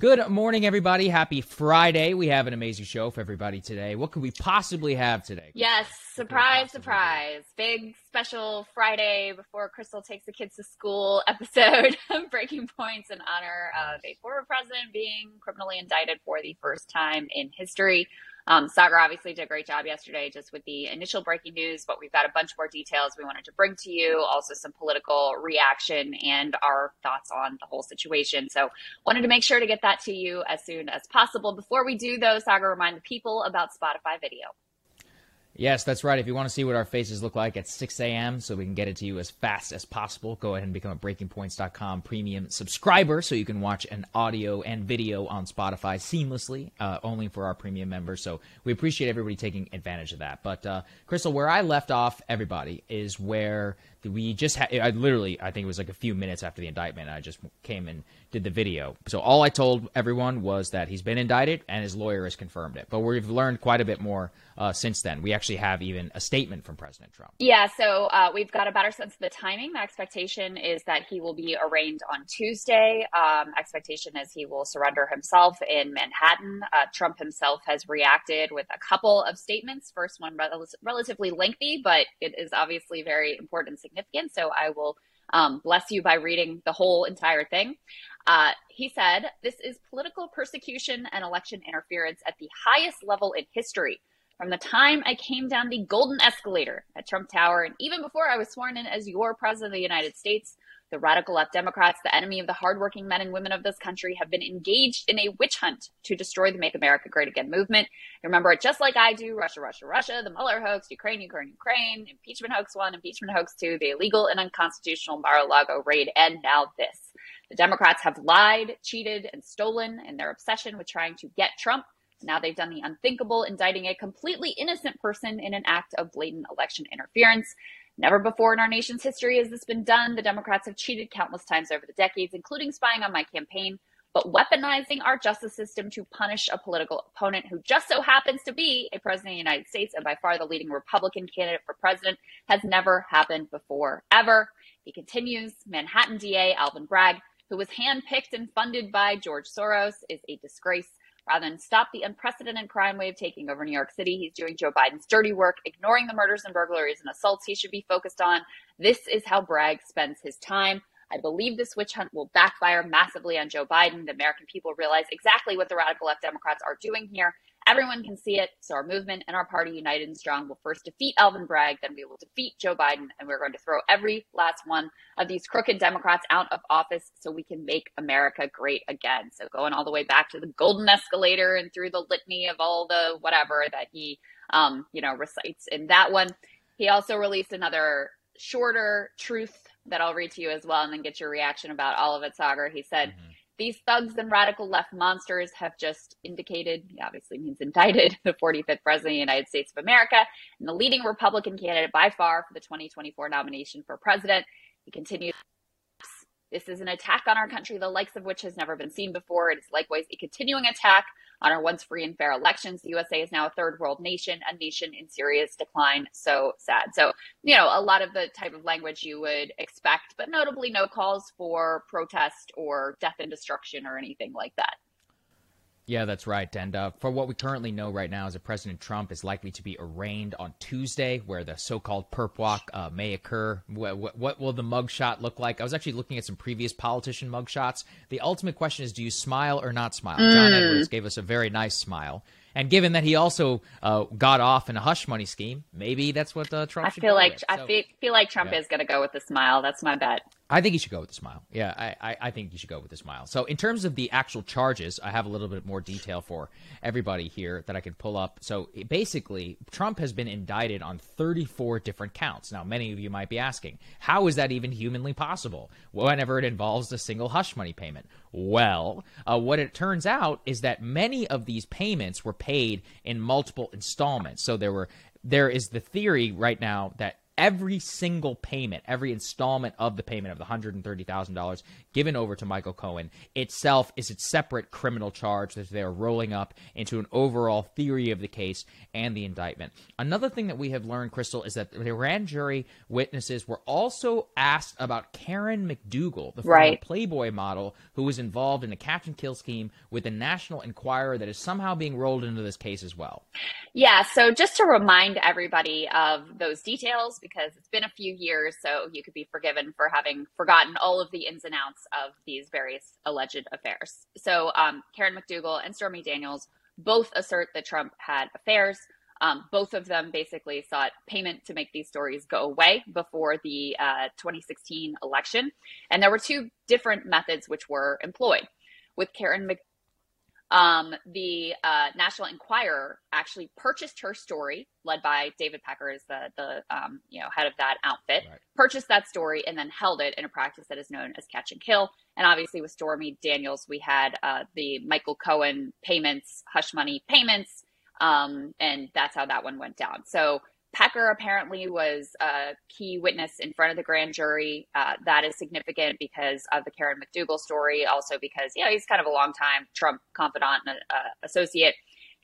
Good morning, everybody. Happy Friday. We have an amazing show for everybody today. What could we possibly have today? Yes, surprise, surprise. Big special Friday before Krystal takes the kids to school episode of Breaking Points in honor of a former president being criminally indicted for the first time in history. Um, Saagar obviously did a great job yesterday just with the initial breaking news, but we've got a bunch more details we wanted to bring to you, also some political reaction and our thoughts on the whole situation. So wanted to make sure to get that to you as soon as possible. Before we do though, Saagar, remind the people about Spotify video. Yes, that's right. If you want to see what our faces look like at 6 a.m., so we can get it to you as fast as possible, go ahead and become a BreakingPoints.com premium subscriber so you can watch an audio and video on Spotify seamlessly, uh, only for our premium members. So we appreciate everybody taking advantage of that. But, uh, Krystal, where I left off everybody is where we just had, I literally, I think it was like a few minutes after the indictment, I just came and did the video. So all I told everyone was that he's been indicted and his lawyer has confirmed it. But we've learned quite a bit more uh, since then. We actually have even a statement from President Trump. Yeah, so uh, we've got a better sense of the timing. The expectation is that he will be arraigned on Tuesday. Um, expectation is he will surrender himself in Manhattan. Uh, Trump himself has reacted with a couple of statements. First one rel- relatively lengthy, but it is obviously very important significant. So I will um, bless you by reading the whole entire thing. Uh, he said, This is political persecution and election interference at the highest level in history. From the time I came down the golden escalator at Trump Tower, and even before I was sworn in as your president of the United States, the radical left Democrats, the enemy of the hardworking men and women of this country, have been engaged in a witch hunt to destroy the Make America Great Again movement. Remember it just like I do Russia, Russia, Russia, the Mueller hoax, Ukraine, Ukraine, Ukraine, impeachment hoax one, impeachment hoax two, the illegal and unconstitutional Mar a Lago raid, and now this. The Democrats have lied, cheated, and stolen in their obsession with trying to get Trump. Now they've done the unthinkable, indicting a completely innocent person in an act of blatant election interference. Never before in our nation's history has this been done. The Democrats have cheated countless times over the decades, including spying on my campaign, but weaponizing our justice system to punish a political opponent who just so happens to be a president of the United States and by far the leading Republican candidate for president has never happened before, ever. He continues Manhattan DA Alvin Bragg, who was handpicked and funded by George Soros, is a disgrace. Rather than stop the unprecedented crime wave taking over New York City, he's doing Joe Biden's dirty work, ignoring the murders and burglaries and assaults he should be focused on. This is how Bragg spends his time. I believe this witch hunt will backfire massively on Joe Biden. The American people realize exactly what the radical left Democrats are doing here. Everyone can see it. So our movement and our party, United and Strong, will first defeat Alvin Bragg, then we will defeat Joe Biden, and we're going to throw every last one of these crooked Democrats out of office so we can make America great again. So going all the way back to the golden escalator and through the litany of all the whatever that he, um, you know, recites in that one. He also released another shorter truth that I'll read to you as well, and then get your reaction about all of it, Saagar. He said. Mm-hmm these thugs and radical left monsters have just indicated, he obviously means indicted, the 45th President of the United States of America and the leading Republican candidate by far for the 2024 nomination for president. He continues this is an attack on our country, the likes of which has never been seen before. It is likewise a continuing attack on our once free and fair elections. The USA is now a third world nation, a nation in serious decline. So sad. So, you know, a lot of the type of language you would expect, but notably no calls for protest or death and destruction or anything like that. Yeah, that's right. And uh, for what we currently know right now is that President Trump is likely to be arraigned on Tuesday, where the so-called perp walk uh, may occur. What, what, what, will the mugshot look like? I was actually looking at some previous politician mugshots. The ultimate question is, do you smile or not smile? Mm. John Edwards gave us a very nice smile. And given that he also uh, got off in a hush money scheme, maybe that's what uh, Trump. I feel like so, I feel, feel like Trump yeah. is going to go with a smile. That's my bet. I think you should go with a smile. Yeah, I, I, I, think you should go with a smile. So, in terms of the actual charges, I have a little bit more detail for everybody here that I can pull up. So, basically, Trump has been indicted on 34 different counts. Now, many of you might be asking, how is that even humanly possible whenever it involves a single hush money payment? Well, uh, what it turns out is that many of these payments were paid in multiple installments. So, there were there is the theory right now that every single payment, every installment of the payment of the $130,000 given over to Michael Cohen itself is a separate criminal charge that they are rolling up into an overall theory of the case and the indictment. Another thing that we have learned, Krystal, is that the grand jury witnesses were also asked about Karen McDougal, the former Playboy model who was involved in a catch and kill scheme with the National Enquirer that is somehow being rolled into this case as well. Yeah, so just to remind everybody of those details, because it's been a few years, so you could be forgiven for having forgotten all of the ins and outs of these various alleged affairs. So, um, Karen McDougal and Stormy Daniels both assert that Trump had affairs. Um, both of them basically sought payment to make these stories go away before the uh, 2016 election. And there were two different methods which were employed. With Karen um, the uh, National Enquirer actually purchased her story, led by David Pecker as the the um, you know head of that outfit. Right. Purchased that story and then held it in a practice that is known as catch and kill. And obviously, with Stormy Daniels, we had uh, the Michael Cohen payments, hush money payments, um, and that's how that one went down. So Pecker apparently was a key witness in front of the grand jury. Uh, that is significant because of the Karen McDougal story, also because, you know, he's kind of a long time Trump confidant and uh, associate.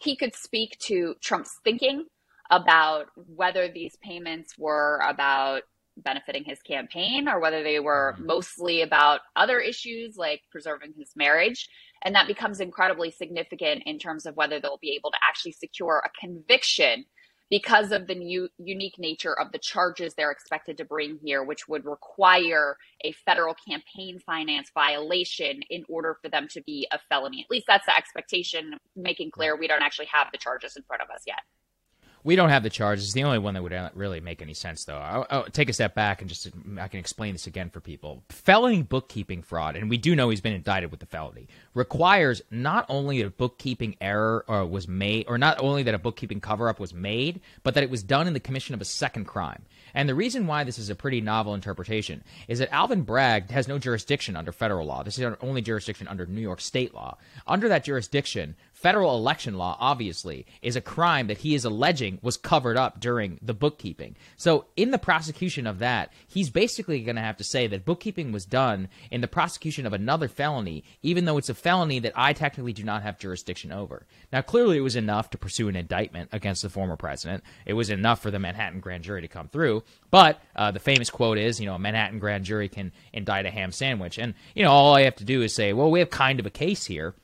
He could speak to Trump's thinking about whether these payments were about benefiting his campaign or whether they were mm-hmm. mostly about other issues like preserving his marriage. And that becomes incredibly significant in terms of whether they'll be able to actually secure a conviction because of the new, unique nature of the charges they're expected to bring here, which would require a federal campaign finance violation in order for them to be a felony. At least that's the expectation, making clear we don't actually have the charges in front of us yet. We don't have the charges. It's the only one that would really make any sense, though. I'll, I'll, take a step back and just I can explain this again for people. Felony bookkeeping fraud, and we do know he's been indicted with the felony, requires not only a bookkeeping error or uh, was made, or not only that a bookkeeping cover up was made, but that it was done in the commission of a second crime. And the reason why this is a pretty novel interpretation is that Alvin Bragg has no jurisdiction under federal law. This is only jurisdiction under New York state law. Under that jurisdiction, federal election law, obviously, is a crime that he is alleging was covered up during the bookkeeping. So, in the prosecution of that, he's basically going to have to say that bookkeeping was done in the prosecution of another felony, even though it's a felony that I technically do not have jurisdiction over. Now, clearly, it was enough to pursue an indictment against the former president. It was enough for the Manhattan grand jury to come through. But uh, the famous quote is, you know, a Manhattan grand jury can indict a ham sandwich. And, you know, all I have to do is say, well, we have kind of a case here.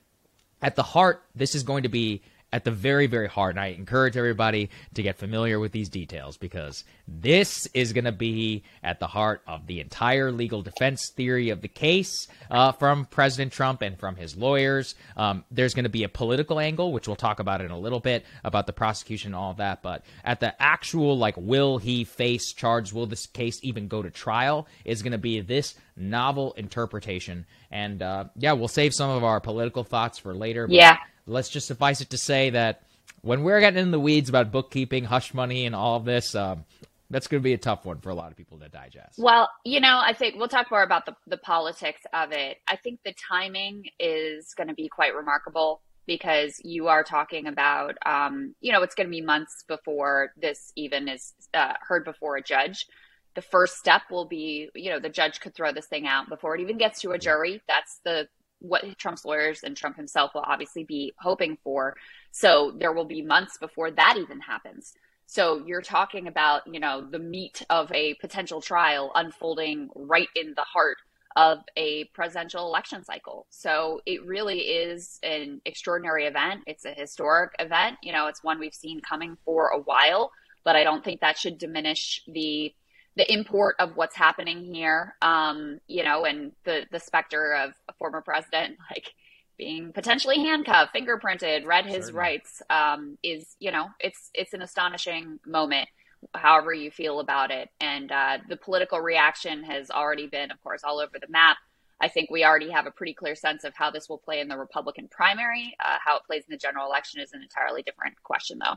At the heart, this is going to be at the very, very heart, and I encourage everybody to get familiar with these details because this is going to be at the heart of the entire legal defense theory of the case uh, from President Trump and from his lawyers. Um, there's going to be a political angle, which we'll talk about in a little bit about the prosecution and all of that. But at the actual, like, will he face charges? Will this case even go to trial? Is going to be this novel interpretation. And uh, yeah, we'll save some of our political thoughts for later. yeah. Let's just suffice it to say that when we're getting in the weeds about bookkeeping, hush money, and all of this, um, that's going to be a tough one for a lot of people to digest. Well, you know, I think we'll talk more about the, the politics of it. I think the timing is going to be quite remarkable because you are talking about, um, you know, it's going to be months before this even is uh, heard before a judge. The first step will be, you know, the judge could throw this thing out before it even gets to a jury. That's the what Trump's lawyers and Trump himself will obviously be hoping for. So there will be months before that even happens. So you're talking about, you know, the meat of a potential trial unfolding right in the heart of a presidential election cycle. So it really is an extraordinary event. It's a historic event. You know, it's one we've seen coming for a while, but I don't think that should diminish the the import of what's happening here. Um, you know, and the the specter of a former president like being potentially handcuffed, fingerprinted, read his Certainly. rights, um, is you know it's it's an astonishing moment. However you feel about it, and uh, the political reaction has already been, of course, all over the map. I think we already have a pretty clear sense of how this will play in the Republican primary. Uh, how it plays in the general election is an entirely different question, though.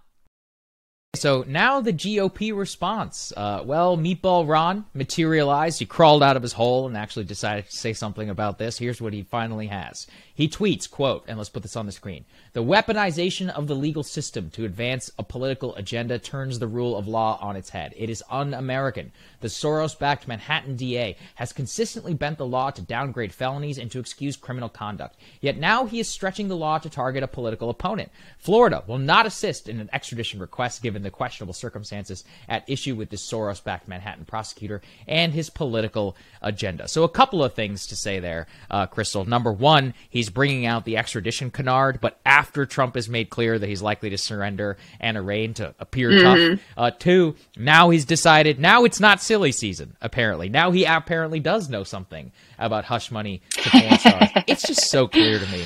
So now the GOP response. Uh, well, Meatball Ron materialized. He crawled out of his hole and actually decided to say something about this. Here's what he finally has. He tweets, quote, and let's put this on the screen. The weaponization of the legal system to advance a political agenda turns the rule of law on its head. It is un-American. The Soros-backed Manhattan DA has consistently bent the law to downgrade felonies and to excuse criminal conduct. Yet now he is stretching the law to target a political opponent. Florida will not assist in an extradition request given the questionable circumstances at issue with this Soros backed Manhattan prosecutor and his political agenda. So, a couple of things to say there, uh, Krystal. Number one, he's bringing out the extradition canard, but after Trump has made clear that he's likely to surrender and arraign to appear mm-hmm. tough. Uh, two, now he's decided, now it's not silly season, apparently. Now he apparently does know something about hush money to porn stars. it's just so clear to me.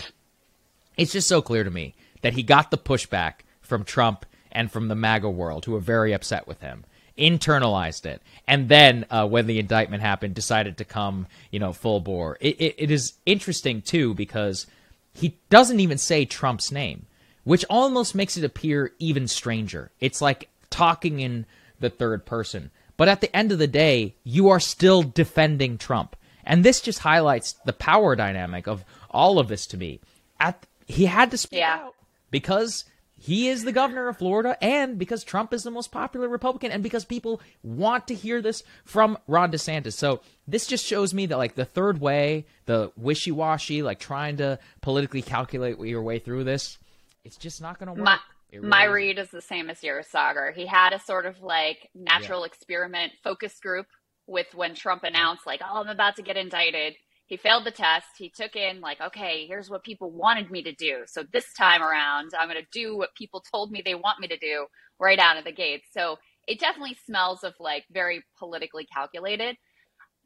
It's just so clear to me that he got the pushback from Trump and from the MAGA world who are very upset with him internalized it, and then uh, when the indictment happened, decided to come, you know, full bore. It, it, it is interesting too because he doesn't even say Trump's name, which almost makes it appear even stranger. It's like talking in the third person. But at the end of the day, you are still defending Trump. And this just highlights the power dynamic of all of this to me. At he had to speak yeah. out because he is the governor of Florida, and because Trump is the most popular Republican, and because people want to hear this from Ron DeSantis. So this just shows me that like the third way, the wishy washy, like trying to politically calculate your way through this, it's just not going to work. My, really my read is the same as yours, Saagar. He had a sort of like natural yeah. experiment focus group with when Trump announced like, "Oh, I'm about to get indicted." He failed the test. He took in like, okay, here's what people wanted me to do. So this time around, I'm going to do what people told me they want me to do right out of the gate. So it definitely smells of like very politically calculated.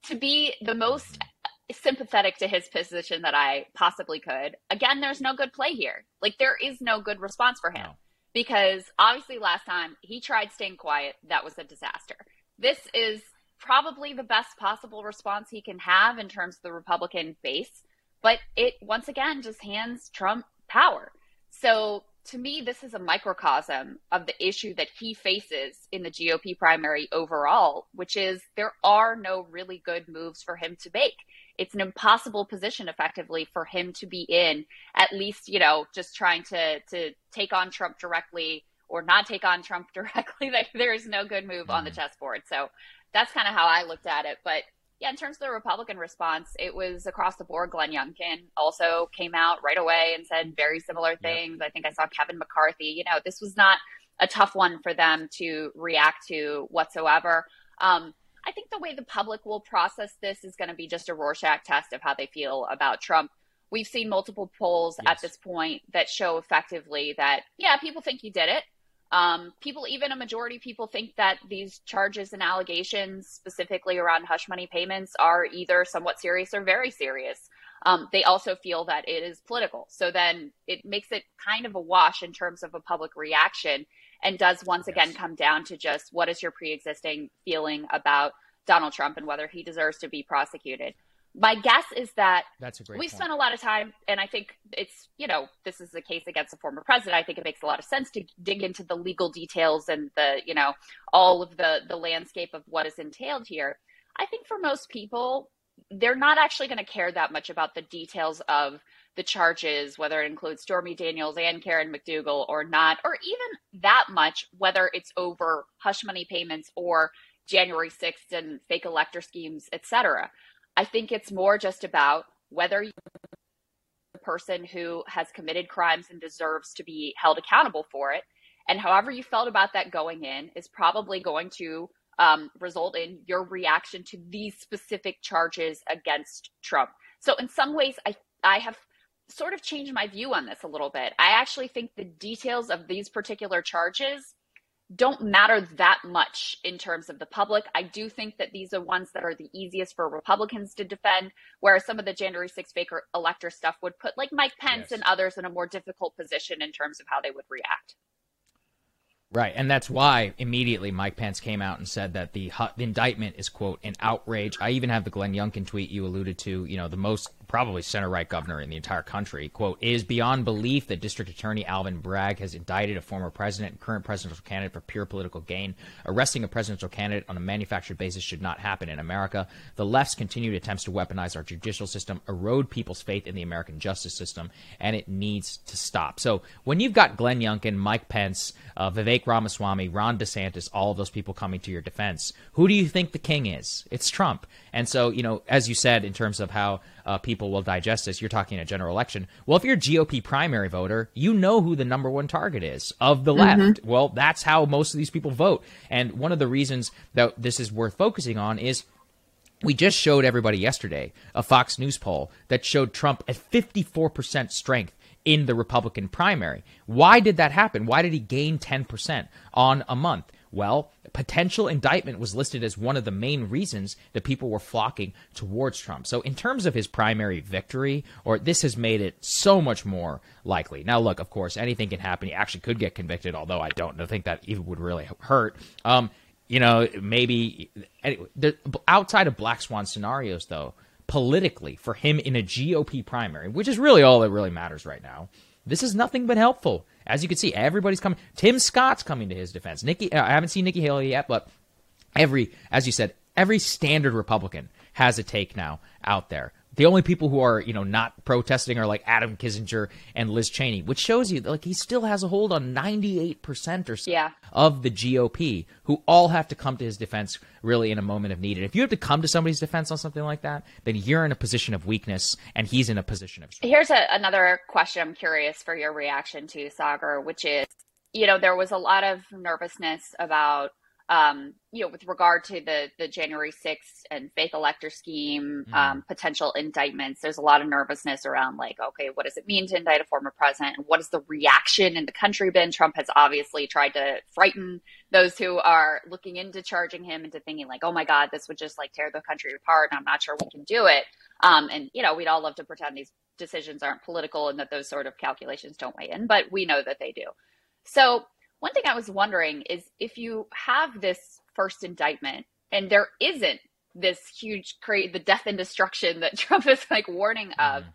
To be the most sympathetic to his position that I possibly could, again, there's no good play here. Like there is no good response for him no. because obviously last time he tried staying quiet, that was a disaster. This is probably the best possible response he can have in terms of the Republican base. But it once again just hands Trump power. So to me, this is a microcosm of the issue that he faces in the GOP primary overall, which is there are no really good moves for him to make. It's an impossible position effectively for him to be in, at least, you know, just trying to to take on Trump directly or not take on Trump directly. Like there is no good move mm-hmm. on the mm-hmm. chessboard. So that's kind of how I looked at it. But yeah, in terms of the Republican response, it was across the board. Glenn Youngkin also came out right away and said very similar things. Yep. I think I saw Kevin McCarthy. You know, this was not a tough one for them to react to whatsoever. Um, I think the way the public will process this is going to be just a Rorschach test of how they feel about Trump. we've seen multiple polls yes. at this point that show effectively that, yeah, people think he did it. Um, people, even a majority of people think that these charges and allegations, specifically around hush money payments, are either somewhat serious or very serious. Um, they also feel that it is political. So then it makes it kind of a wash in terms of a public reaction and does once yes. again come down to just what is your pre existing feeling about Donald Trump and whether he deserves to be prosecuted. My guess is that that's a great. We've point. spent a lot of time, and I think it's you know this is a case against a former president. I think it makes a lot of sense to dig into the legal details and the you know all of the the landscape of what is entailed here. I think for most people, they're not actually going to care that much about the details of the charges, whether it includes Stormy Daniels and Karen McDougal or not, or even that much, whether it's over hush money payments or January 6th and fake elector schemes, etc. I think it's more just about whether you're the person who has committed crimes and deserves to be held accountable for it. And however you felt about that going in is probably going to um, result in your reaction to these specific charges against Trump. So in some ways, I I have sort of changed my view on this a little bit. I actually think the details of these particular charges don't matter that much in terms of the public. I do think that these are ones that are the easiest for Republicans to defend, whereas some of the January 6th fake elector stuff would put like Mike Pence yes. and others in a more difficult position in terms of how they would react. Right, and that's why immediately Mike Pence came out and said that the, the, indictment is quote an outrage. I even have the Glenn Youngkin tweet you alluded to. You know, the most probably center right governor in the entire country. Quote, is beyond belief that District Attorney Alvin Bragg has indicted a former president and current presidential candidate for pure political gain. Arresting a presidential candidate on a manufactured basis should not happen in America. The left's continued attempts to weaponize our judicial system erode people's faith in the American justice system, and it needs to stop. So when you've got Glenn Youngkin, Mike Pence, uh, Vivek Ramaswamy, Ron DeSantis, all of those people coming to your defense, who do you think the king is? It's Trump. And so, you know, as you said, in terms of how uh, people will digest this. You're talking a general election. Well, if you're a GOP primary voter, you know who the number one target is of the mm-hmm. left. Well, that's how most of these people vote. And one of the reasons that this is worth focusing on is we just showed everybody yesterday a Fox News poll that showed Trump at 54% strength in the Republican primary. Why did that happen? Why did he gain 10% on a month? Well, potential indictment was listed as one of the main reasons that people were flocking towards Trump. So, in terms of his primary victory, or this has made it so much more likely. Now, look, of course, anything can happen. He actually could get convicted, although I don't think that even would really hurt. Um, you know, maybe anyway, the, outside of black swan scenarios, though, politically for him in a GOP primary, which is really all that really matters right now. This is nothing but helpful. As you can see, everybody's coming. Tim Scott's coming to his defense. Nikki, uh, I haven't seen Nikki Haley yet, but every, as you said, every standard Republican has a take now out there. The only people who are, you know, not protesting are like Adam Kinzinger and Liz Cheney, which shows you like he still has a hold on 98% or so yeah. of the GOP who all have to come to his defense really in a moment of need. And if you have to come to somebody's defense on something like that, then you're in a position of weakness and he's in a position of strength. Here's a, another question I'm curious for your reaction to, Saagar, which is, you know, there was a lot of nervousness about um, you know, with regard to the the January 6th and fake elector scheme, mm. um, potential indictments, there's a lot of nervousness around like, okay, what does it mean to indict a former president? And what has the reaction in the country been? Trump has obviously tried to frighten those who are looking into charging him into thinking like, oh my God, this would just like tear the country apart, and I'm not sure we can do it. Um, and you know, we'd all love to pretend these decisions aren't political and that those sort of calculations don't weigh in, but we know that they do. So one thing I was wondering is if you have this first indictment and there isn't this huge create the death and destruction that Trump is like warning of. Mm.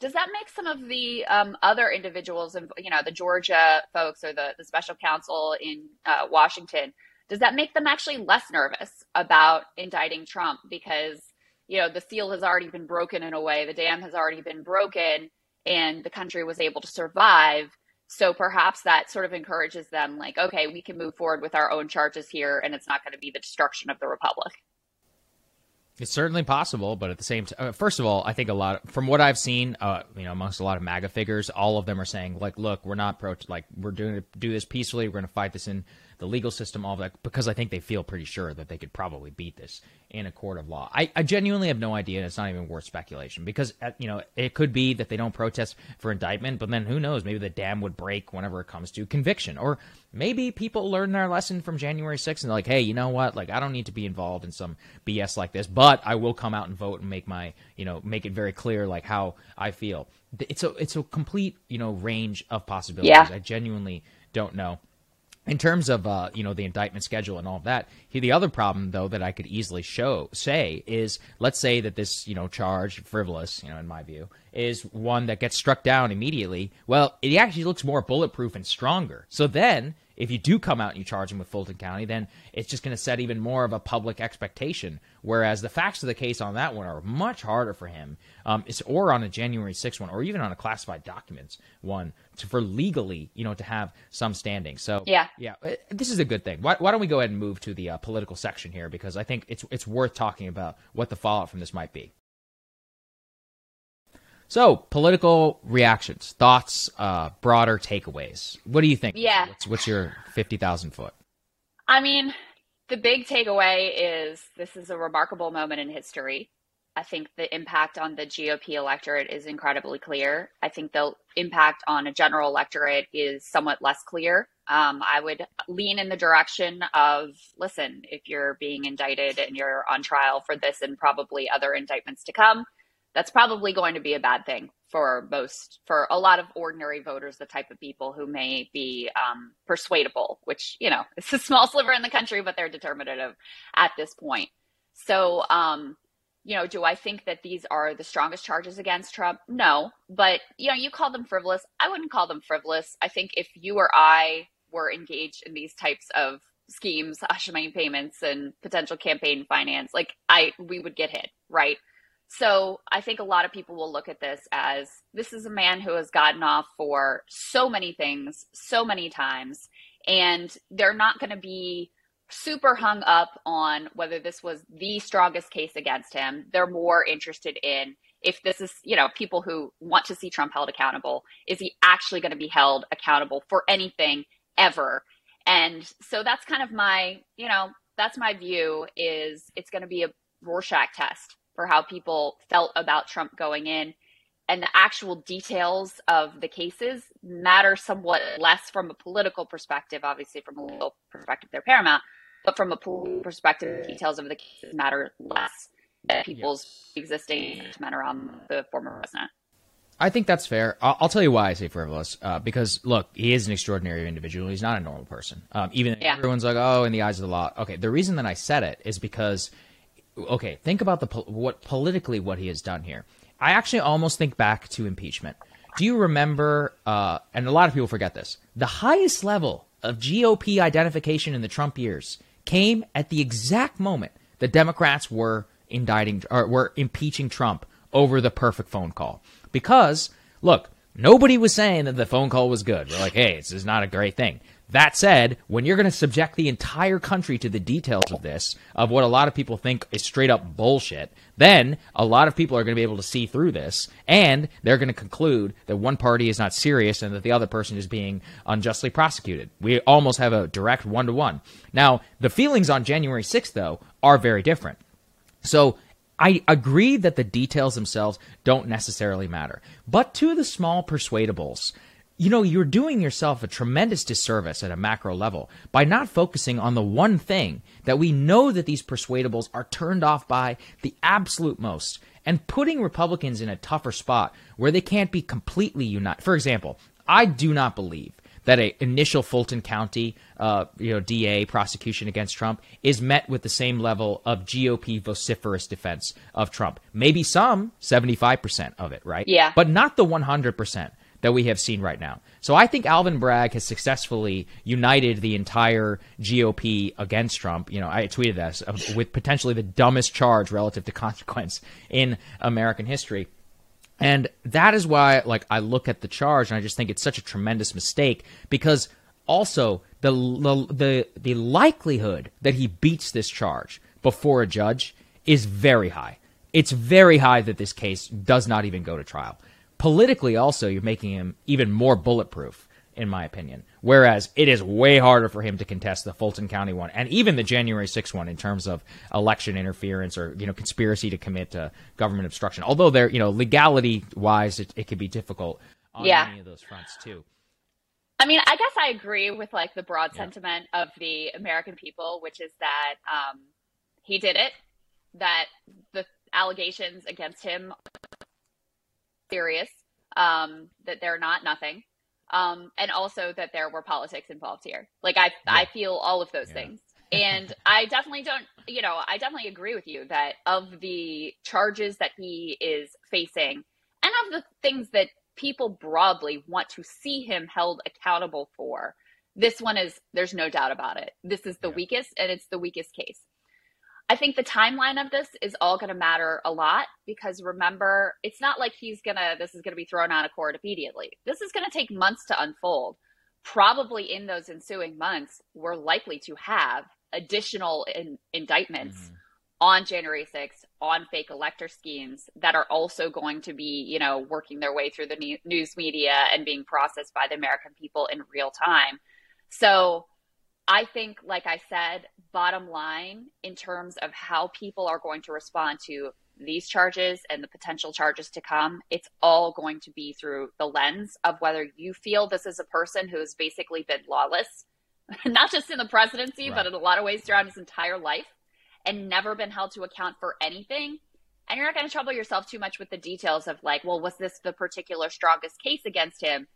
Does that make some of the um, other individuals, and you know, the Georgia folks or the, the special counsel in uh, Washington, does that make them actually less nervous about indicting Trump because you know the seal has already been broken in a way, the dam has already been broken, and the country was able to survive? So perhaps that sort of encourages them, like, okay, we can move forward with our own charges here, and it's not going to be the destruction of the republic. It's certainly possible, but at the same time, uh, first of all, I think a lot from what I've seen, uh, you know, amongst a lot of MAGA figures, all of them are saying like, look, we're not pro, like we're doing do this peacefully. We're going to fight this in the legal system, all that, because I think they feel pretty sure that they could probably beat this in a court of law. I, I genuinely have no idea. And it's not even worth speculation because, uh, you know, it could be that they don't protest for indictment, but then who knows? Maybe the dam would break whenever it comes to conviction. Or maybe people learn their lesson from January 6th and they're like, hey, you know what? Like, I don't need to be involved in some BS like this, but I will come out and vote and make my, you know, make it very clear, like, how I feel. It's a, it's a complete, you know, range of possibilities. Yeah. I genuinely don't know in terms of uh, you know the indictment schedule and all of that he, the other problem though that i could easily show say is let's say that this you know charge frivolous you know in my view is one that gets struck down immediately well it actually looks more bulletproof and stronger. So then if you do come out and you charge him with Fulton County, then it's just going to set even more of a public expectation. Whereas the facts of the case on that one are much harder for him, um, or on a January 6th one, or even on a classified documents one, to, for legally, you know, to have some standing. So yeah, yeah, uh, this is a good thing. Why, why don't we go ahead and move to the uh, political section here because I think it's it's worth talking about what the fallout from this might be. So, political reactions, thoughts, uh, broader takeaways. What do you think? Yeah. What's, what's your 50,000 foot? I mean, the big takeaway is this is a remarkable moment in history. I think the impact on the GOP electorate is incredibly clear. I think the impact on a general electorate is somewhat less clear. Um, I would lean in the direction of listen, if you're being indicted and you're on trial for this and probably other indictments to come, that's probably going to be a bad thing for most for a lot of ordinary voters the type of people who may be um, persuadable which you know it's a small sliver in the country but they're determinative at this point. So um, you know do i think that these are the strongest charges against trump? No but you know you call them frivolous. I wouldn't call them frivolous. I think if you or i were engaged in these types of schemes hush money payments and potential campaign finance like i we would get hit right so I think a lot of people will look at this as this is a man who has gotten off for so many things, so many times, and they're not going to be super hung up on whether this was the strongest case against him. They're more interested in if this is, you know, people who want to see Trump held accountable, is he actually going to be held accountable for anything ever? And so that's kind of my, you know, that's my view is it's going to be a Rorschach test for how people felt about Trump going in. And the actual details of the cases matter somewhat less from a political perspective. Obviously, from a legal perspective, they're paramount. But from a political perspective, the details of the cases matter less than people's yeah. existing men around the former president. I think that's fair. I'll, I'll, tell you why I say frivolous. Uh, because look, he is an extraordinary individual. He's not a normal person. Um, even yeah. everyone's like, oh, in the eyes of the law. Okay, the reason that I said it is because okay, think about the what politically what he has done here. I actually almost think back to impeachment. Do you remember? Uh, and a lot of people forget this. The highest level of GOP identification in the Trump years came at the exact moment the Democrats were indicting or were impeaching Trump over the perfect phone call. Because look, nobody was saying that the phone call was good. We're like, hey, this is not a great thing. That said, when you're going to subject the entire country to the details of this, of what a lot of people think is straight up bullshit, then a lot of people are going to be able to see through this and they're going to conclude that one party is not serious and that the other person is being unjustly prosecuted. We almost have a direct one to one. Now, the feelings on January 6th, though, are very different. So I agree that the details themselves don't necessarily matter. But to the small persuadables, you know, you're doing yourself a tremendous disservice at a macro level by not focusing on the one thing that we know that these persuadables are turned off by the absolute most and putting Republicans in a tougher spot where they can't be completely united. For example, I do not believe that a initial Fulton County, uh, you know, DA prosecution against Trump is met with the same level of GOP vociferous defense of Trump. Maybe some, seventy five percent of it, right? Yeah. But not the one hundred percent that we have seen right now. So I think Alvin Bragg has successfully united the entire GOP against Trump. You know, I tweeted this uh, with potentially the dumbest charge relative to consequence in American history. And that is why, like, I look at the charge and I just think it's such a tremendous mistake because also the the the, the likelihood that he beats this charge before a judge is very high. It's very high that this case does not even go to trial politically also you're making him even more bulletproof in my opinion. Whereas it is way harder for him to contest the Fulton County one and even the January 6th one in terms of election interference or you know conspiracy to commit uh, government obstruction. Although there, you know, legality wise, it, it could be difficult on Yeah. many of those fronts too. I mean, I guess I agree with like the broad sentiment of the American people, which is that um, he did it, that the allegations against him serious, um, that they're not nothing, um, and also that there were politics involved here. Like I, I feel all of those Yeah. things. And I definitely don't, you know, I definitely agree with you that of the charges that he is facing and of the things that people broadly want to see him held accountable for, this one is, there's no doubt about it. This is the Yeah. weakest and it's the weakest case. I think the timeline of this is all going to matter a lot because remember, it's not like he's going to, this is going to be thrown out of court immediately. This is going to take months to unfold. Probably in those ensuing months, we're likely to have additional in, indictments Mhm. on January 6th on fake elector schemes that are also going to be, you know, working their way through the news media and being processed by the American people in real time. So I think, like I said, bottom line, in terms of how people are going to respond to these charges and the potential charges to come, it's all going to be through the lens of whether you feel this is a person who has basically been lawless, not just in the presidency, Right. but in a lot of ways throughout his entire life and never been held to account for anything. And you're not going to trouble yourself too much with the details of, like, well, was this the particular strongest case against him?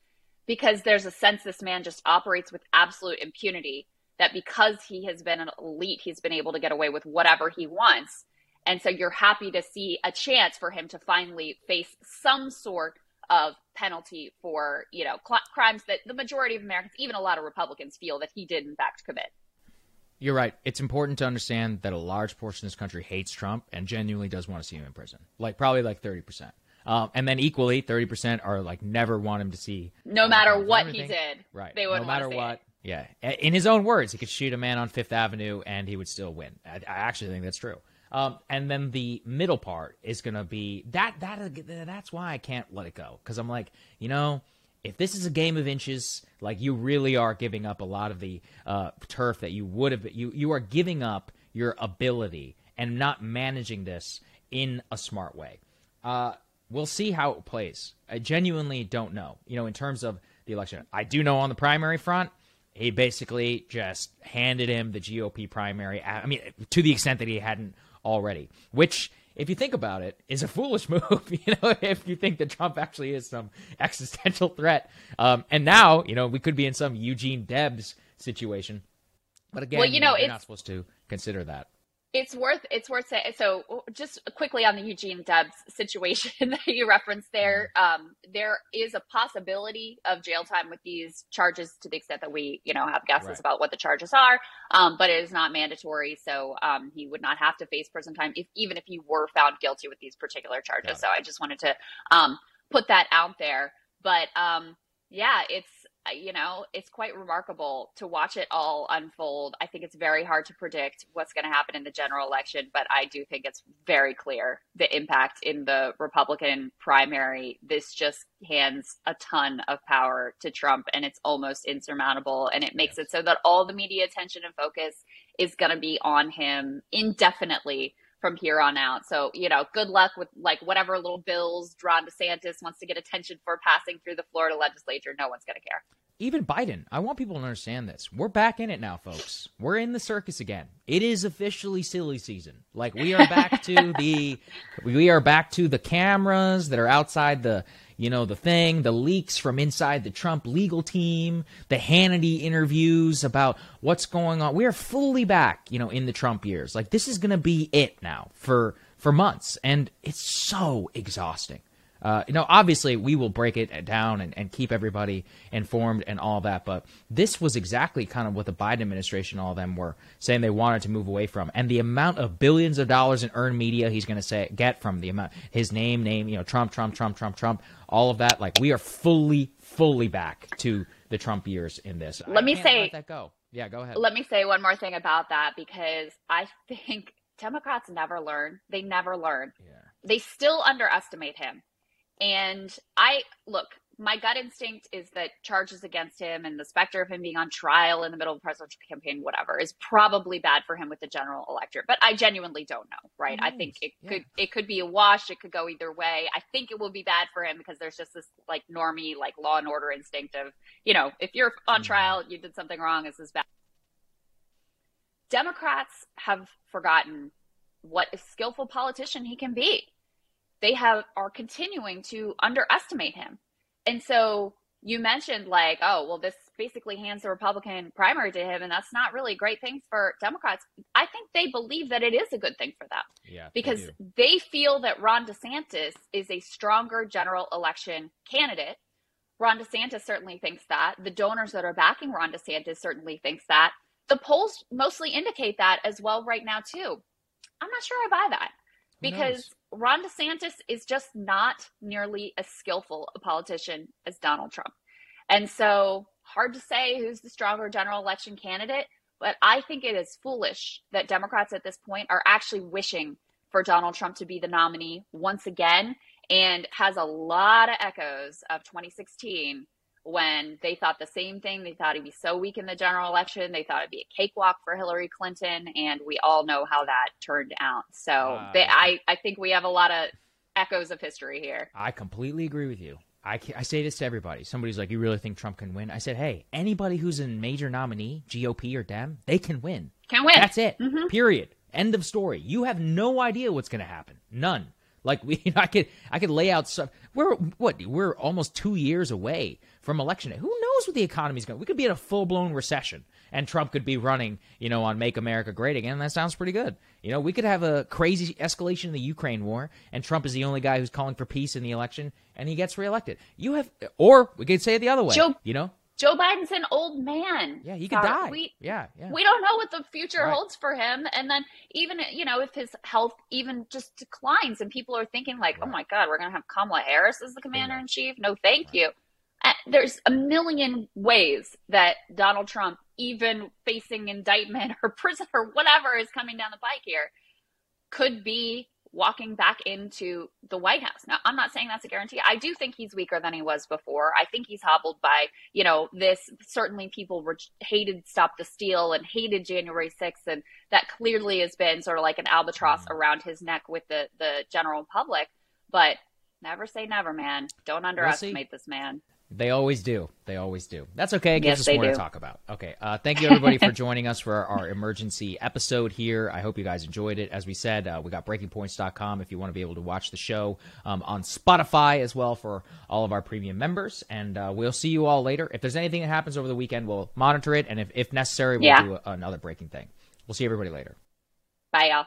Because there's a sense this man just operates with absolute impunity, that because he has been an elite, he's been able to get away with whatever he wants. And so you're happy to see a chance for him to finally face some sort of penalty for, you know, cl- crimes that the majority of Americans, even a lot of Republicans, feel that he did in fact commit. You're right. It's important to understand that a large portion of this country hates Trump and genuinely does want to see him in prison. Like probably like 30%. Um, and then equally, 30% are like never want him to see. No matter what he did, Right. they wouldn't no matter want to see what. it. Yeah. In his own words, he could shoot a man on Fifth Avenue and he would still win. I, I actually think that's true. Um, and then the middle part is going to be that that that's why I can't let it go because I'm like, you know, if this is a game of inches, like you really are giving up a lot of the uh, turf that you would have. You you are giving up your ability and not managing this in a smart way. Uh, we'll see how it plays. I genuinely don't know. You know, in terms of the election, I do know on the primary front, he basically just handed him the GOP primary. I mean, to the extent that he hadn't already, which. If you think about it, is a foolish move. You know, if you think that Trump actually is some existential threat, um, and now you know we could be in some Eugene Debs situation. But again, Well, you know, you're it's- not supposed to consider that. It's worth it's worth saying. So, just quickly on the Eugene Debs situation that you referenced there, um, there is a possibility of jail time with these charges to the extent that we, you know, have guesses Right. about what the charges are. Um, but it is not mandatory, so um, he would not have to face prison time if even if he were found guilty with these particular charges. So, I just wanted to um, put that out there. But um, yeah, it's you know it's quite remarkable to watch it all unfold. I think it's very hard to predict what's going to happen in the general election, but I do think it's very clear the impact in the Republican primary. This just hands a ton of power to Trump, and it's almost insurmountable. And it makes it so that all the media attention and focus is going to be on him indefinitely from here on out. So, you know, good luck with like whatever little bills Ron DeSantis wants to get attention for passing through the Florida legislature. No one's going to care. even Biden, I want people to understand this. We're back in it now, folks. We're in the circus again. It is officially silly season. Like we are back to the we are back to the cameras that are outside the you know the thing, the leaks from inside the Trump legal team, the Hannity interviews about what's going on. We are fully back, you know, in the Trump years. Like this is going to be it now for for months and it's so exhausting. Uh, you know, obviously, we will break it down and, and keep everybody informed and all that. But this was exactly kind of what the Biden administration, all of them were saying they wanted to move away from. And the amount of billions of dollars in earned media he's going to say get from the amount his name, name, you know, Trump, Trump, Trump, Trump, Trump, all of that. Like we are fully, fully back to the Trump years in this. I Let me can't say- let that go. Yeah, go ahead. Let me say one more thing about that because I think Democrats never learn. They never learn. yeah. They still underestimate him. And I look, my gut instinct is that charges against him and the specter of him being on trial in the middle of the presidential campaign, whatever, is probably bad for him with the general electorate. But I genuinely don't know, right? I mm, think it Yeah. could it could be a wash. It could go either way. I think it will be bad for him because there's just this like normie, like law and order instinct of, you know, if you're on mm. trial, you did something wrong, this is bad. Democrats have forgotten what a skillful politician he can be. They have are continuing to underestimate him. And so you mentioned like, oh, well, this basically hands the Republican primary to him, and that's not really a great thing for Democrats. I think they believe that it is a good thing for them Yeah, because do. they feel that Ron DeSantis is a stronger general election candidate. Ron DeSantis certainly thinks that. The donors that are backing Ron DeSantis certainly thinks that. The polls mostly indicate that as well right now too. I'm not sure I buy that because? Ron DeSantis is just not nearly as skillful a politician as Donald Trump. And so hard to say who's the stronger general election candidate, but I think it is foolish that Democrats at this point are actually wishing for Donald Trump to be the nominee once again and has a lot of echoes of 2016 when they thought the same thing. They thought he'd be so weak in the general election. They thought it'd be a cakewalk for Hillary Clinton, and we all know how that turned out. So Uh, they, I, I think we have a lot of echoes of history here. I completely agree with you. I, I say this to everybody. Somebody's like, "You really think Trump can win?" I said, "Hey, anybody who's a major nominee, GOP or Dem, they can win. Can win. That's it. Period. End of story. You have no idea what's going to happen. None. Like we, I could, I could lay out some. We're what? We're almost two years away from election day. Who knows what the economy's going? To? We could be in a full blown recession, and Trump could be running, you know, on "Make America Great Again." That sounds pretty good. You know, we could have a crazy escalation in the Ukraine war, and Trump is the only guy who's calling for peace in the election, and he gets reelected. You have, or we could say it the other way. Joe- you know, Joe Biden's an old man. yeah, he could Sorry, die. We, yeah, yeah. we don't know what the future Right. holds for him and then even you know if his health even just declines and people are thinking like oh my god we're going to have kamala harris as the commander in chief no thank you Uh, there's a million ways that donald trump even facing indictment or prison or whatever is coming down the pike here could be walking back into the White House. Now, I'm not saying that's a guarantee. I do think he's weaker than he was before. I think he's hobbled by, you know, this. Certainly people were hated Stop the Steal and hated January 6th. And that clearly has been sort of like an albatross mm-hmm. around his neck with the, the general public. But never say never, man. Don't underestimate this man. They always do. They always do. That's okay. It gives Yes, us they more to talk about. Okay. Uh, thank you, everybody, for joining us for our emergency episode here. I hope you guys enjoyed it. As we said, uh, we got breakingpoints.com if you want to be able to watch the show um, on Spotify as well for all of our premium members. And uh, we'll see you all later. If there's anything that happens over the weekend, we'll monitor it. And if, if necessary, we'll Yeah. do a, another breaking thing. We'll see everybody later. Bye, y'all.